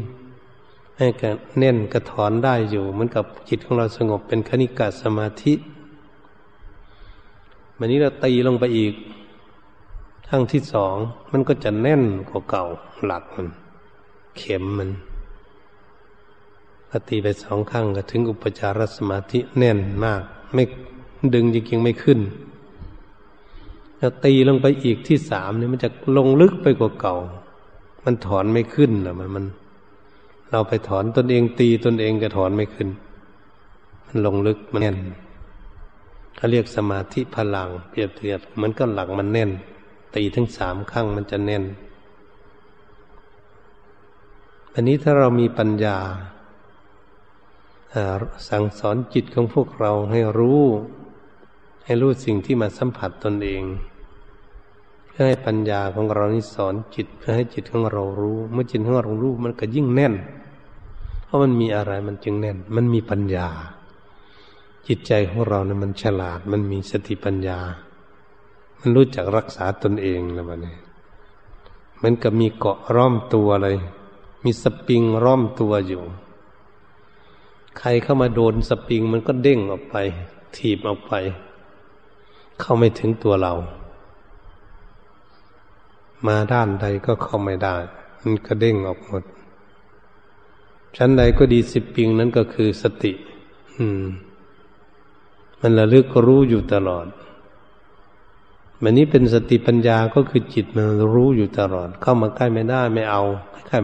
ให้กแน่นกระถอนได้อยู่เหมือนกับจิตของเราสงบเป็นคณิกาสมาธิ วันนี้เราตีลงไปอีกทั้งที่สองมันก็จะแน่นกว่าเก่าหลักมัน เข็มมันถ้าตีไปสองข้างก็ถึงอุปจารสมาธิแน่นมาก ไม่ดึงจริงๆไม่ขึ้นแล้วตีลงไปอีกที่สามเนี่ยมันจะลงลึกไปกว่าเก่า มันถอนไม่ขึ้นหรอมันมัน เราไปถอนตนเองตีตนเองก็ถอนไม่ขึ้น มันลงลึกมันแน่น เขาเรียกสมาธิพลัง เปรียบเทียบมันก็หลักมันแน่น ตีทั้งสามข้างมันจะแน่นอันนี้ถ้าเรามีปัญญาสั่งสอนจิตของพวกเราให้รู้ ให้รู้สิ่งที่มาสัมผัสตนเอง เพื่อให้ปัญญาของเรานี่สอนจิต เพื่อให้จิตของเรารู้ เมื่อจิตของเรารู้มันก็ยิ่งแน่น เพราะมันมีอะไรมันจึงแน่น มันมีปัญญา จิตใจของเราเนี่ยมันฉลาด มันมีสติปัญญา มันรู้จักรักษาตนเองแล้วมันเนี่ยมันก็มีเกาะร่อมตัวเลย มีสปริงร่อมตัวอยู่ ใครเข้ามาโดนสปริงมันก็เด้งออกไป ถีบออกไป เข้าไม่ถึงตัวเรา มาด้านใดก็เข้าไม่ได้ มันกระเด้งออกหมดชั้นใดก็ดีสิบปิงนั้นก็คือสติ อืม มันระลึกรู้อยู่ตลอด มันนี้เป็นสติปัญญาก็คือจิตมันรู้อยู่ตลอด เข้ามาใกล้ไม่ได้ไม่เอาใกล้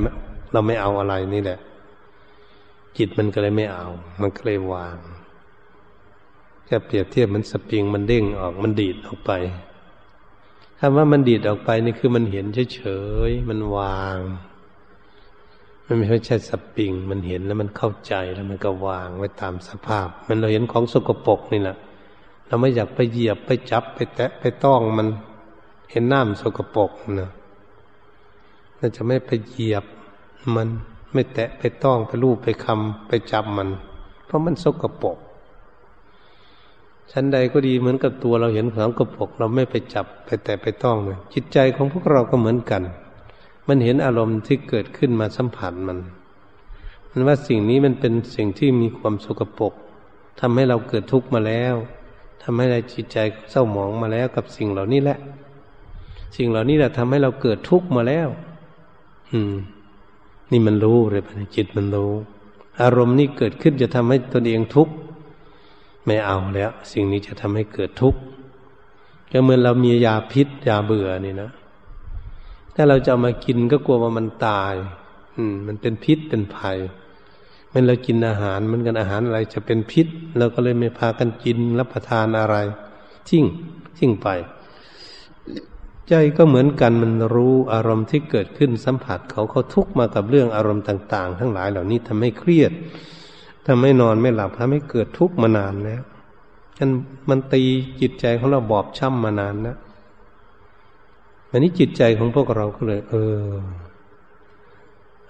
เราไม่เอาอะไรนี่แหละ จิตมันก็เลยไม่เอา มันก็เลยวางแค่เปรียบเทียบมันสปริงมันเด้งออกมันดีดออกไปคำว่ามันดีดออกไปนี่คือมันเห็นเฉยๆมันวาง มันไม่ใช่สปริง มันเห็นแล้วมันเข้าใจแล้วมันก็วางไว้ตามสภาพ มันเราเห็นของสกปรกนี่แหละเราไม่อยากไปเหยียบไปจับไปแตะไปต้องมันเห็นน้ำสกปรกนะเราจะไม่ไปเหยียบมันไม่แตะไปต้องไปลูบไปคำไปจับมัน เพราะมันสกปรกชั้นใดก็ดีเหมือนกับตัวเราเห็นของกระปก เราไม่ไปจับไปแต่ไปต้องเลยจิตใจของพวกเราก็เหมือนกัน มันเห็นอารมณ์ที่เกิดขึ้นมาสัมผัสมัน มันว่าสิ่งนี้มันเป็นสิ่งที่มีความสกปรกทำให้เราเกิดทุกข์มาแล้วทำให้เราจิตใจเศร้าหมองมาแล้วกับสิ่งเหล่านี้แหละ สิ่งเหล่านี้แหละทำให้เราเกิดทุกข์มาแล้ว อืม นี่มันรู้เลยจิตมันรู้ อารมณ์นี้เกิดขึ้นจะทำให้ตนเองทุกข์ไม่เอาแล้ว สิ่งนี้จะทำให้เกิดทุกข์ก็เหมือนเรามียาพิษยาเบื่อนี่นะ ถ้าเราจะามากินก็กลัวว่ามันตาย อืม มันเป็นพิษเป็นภัยมันเรากินอาหารมันกันอาหารอะไรจะเป็นพิษเราก็เลยไม่พากันกินรับประทานอะไร ทิ้งทิ้งไป ใจก็เหมือนกันมันรู้อารมณ์ที่เกิดขึ้นสัมผัสเขาเขาทุกข์มากับเรื่องอารมณ์ต่าง ๆ ทั้งหลายเหล่านี้ทำให้เครียดถ้าไม่นอนไม่หลับทำให้เกิดทุกข์มานานแล้วมันมันตีจิตใจของเราบอบช้ำมานานนะ อันนี้จิตใจของพวกเราก็เลย เออ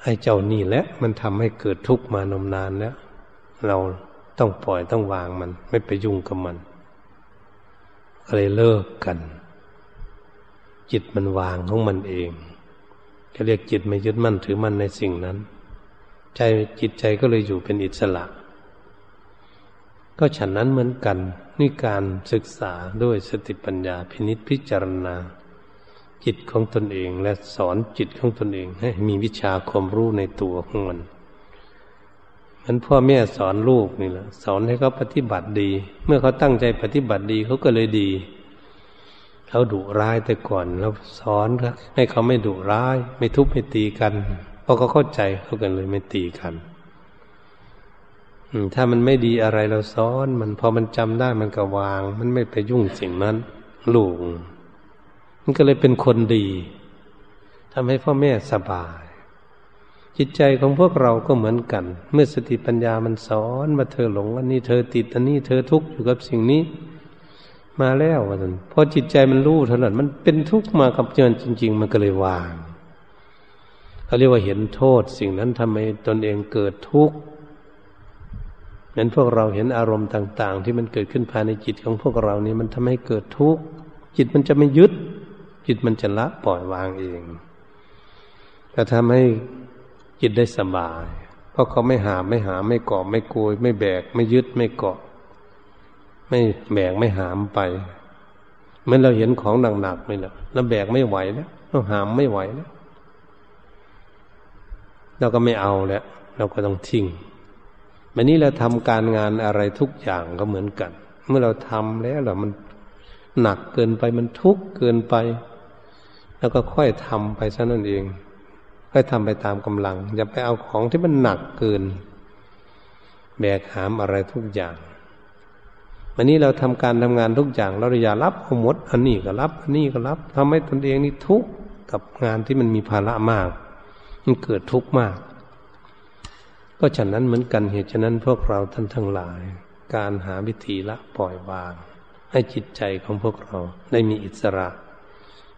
ไอ้เจ้านี่แหละมันทำให้เกิดทุกข์มานมนานแล้ว เราต้องปล่อยต้องวางมัน ไม่ไปยุ่งกับมันก็เลยเลิกกัน จิตมันวางของมันเองจะเรียกจิตไม่ยึดมั่นถือมั่นในสิ่งนั้น ใจจิตใจก็เลยอยู่เป็นอิสระ ก็ฉันนั้นเหมือนกัน นี่การศึกษาด้วยสติปัญญาพินิษพิจารณา จิตของตนเองและสอนจิตของตนเองให้มีวิชาความรู้ในตัวของมันมันพ่อแม่สอนลูกนี่แหละสอนให้เขาปฏิบัติดี เมื่อเขาตั้งใจปฏิบัติดีเขาก็เลยดีเขาดุร้ายแต่ก่อนเราสอนให้เขาไม่ดุร้าย ไม่ทุบไม่ตีกันพอเขาเข้าใจเขากันเลยไม่ตีกันถ้ามันไม่ดีอะไรเราสอน มันพอมันจำได้มันก็วาง มันไม่ไปยุ่งสิ่งนั้นลูก มันก็เลยเป็นคนดีทำให้พ่อแม่สบาย จิตใจของพวกเราก็เหมือนกัน เมื่อสติปัญญามันสอนมาเธอหลงอันนี้เธอติดอันนี้เธอทุกข์อยู่กับสิ่งนี้ มาแล้วว่าท่านพอจิตใจมันรู้เท่านั้นมันเป็นทุกข์มากับเจริญจริง ๆ มันก็เลยวางเขาเรียกว่าเห็นโทษ สิ่งนั้นทำให้ตนเองเกิดทุกข์นั้นพวกเราเห็นอารมณ์ต่าง ๆ ที่มันเกิดขึ้นภายในจิตของพวกเรานี่มันทำให้เกิดทุกข์จิตมันจะไม่ยึด จิตมันจะละปล่อยวางเองจะทำให้จิตได้สบาย เพราะเขาไม่หาไม่หาไม่เกาะไม่โกย ไม่แบก ไม่ยึดไม่เกาะ ไม่แบกไม่หามไปเมื่อเราเห็นของหนักๆนี่แหละเราแบกไม่ไหวแล้วเราหามไม่ไหวแล้วเราก็ไม่เอาแล้วเราก็ต้องทิ้งวันนี้เราทำการงานอะไรทุกอย่างก็เหมือนกัน เมื่อเราทำแล้วเรามันหนักเกินไปมันทุกข์เกินไป แล้วก็ค่อยทำไปซะนั่นเอง ค่อยทำไปตามกำลัง อย่าไปเอาของที่มันหนักเกิน แบกหามอะไรทุกอย่างวันนี้เราทำการทำงานทุกอย่างเราอย่ารับเอาหมดอันนี้ก็รับ อันนี้ก็รับทำให้ตนเองนี่ทุกข์กับงานที่มันมีภาระมาก มันเกิดทุกข์มาก ก็ฉะนั้นเหมือนกันเหตุฉะนั้นพวกเราท่านทั้งหลาย การหาวิธีละปล่อยวาง ให้จิตใจของพวกเราได้มีอิสระ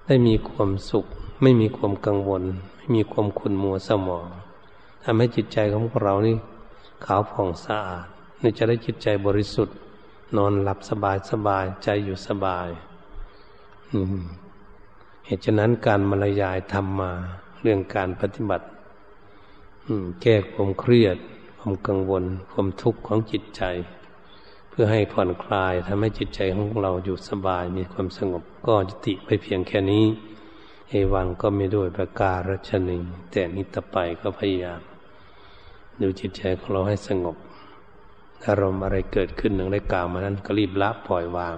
ได้มีความสุข ไม่มีความกังวล ไม่มีความขุ่นมัวสมองทำให้จิตใจของพวกเรานี่ขาวผ่องสะอาดนี่จะได้จิตใจบริสุทธิ์ นอนหลับสบายสบายใจอยู่สบายเหตุฉะนั้นการมารยายทำมาเรื่องการปฏิบัติแก้ความเครียด ความกังวล ความทุกข์ของจิตใจ พื่อให้ผ่อนคลายทำให้จิตใจของเราอยู่สบายมีความสงบก็จิติไปเพียงแค่นี้ เอวังก็ไม่ด้วยประการชนิงแต่นิตไปก็พยายามดูจิตใจของเราให้สงบอารมณ์อะไรเกิดขึ้นหนึ่งได้กล่าวมานั้นก็รีบละปล่อยวาง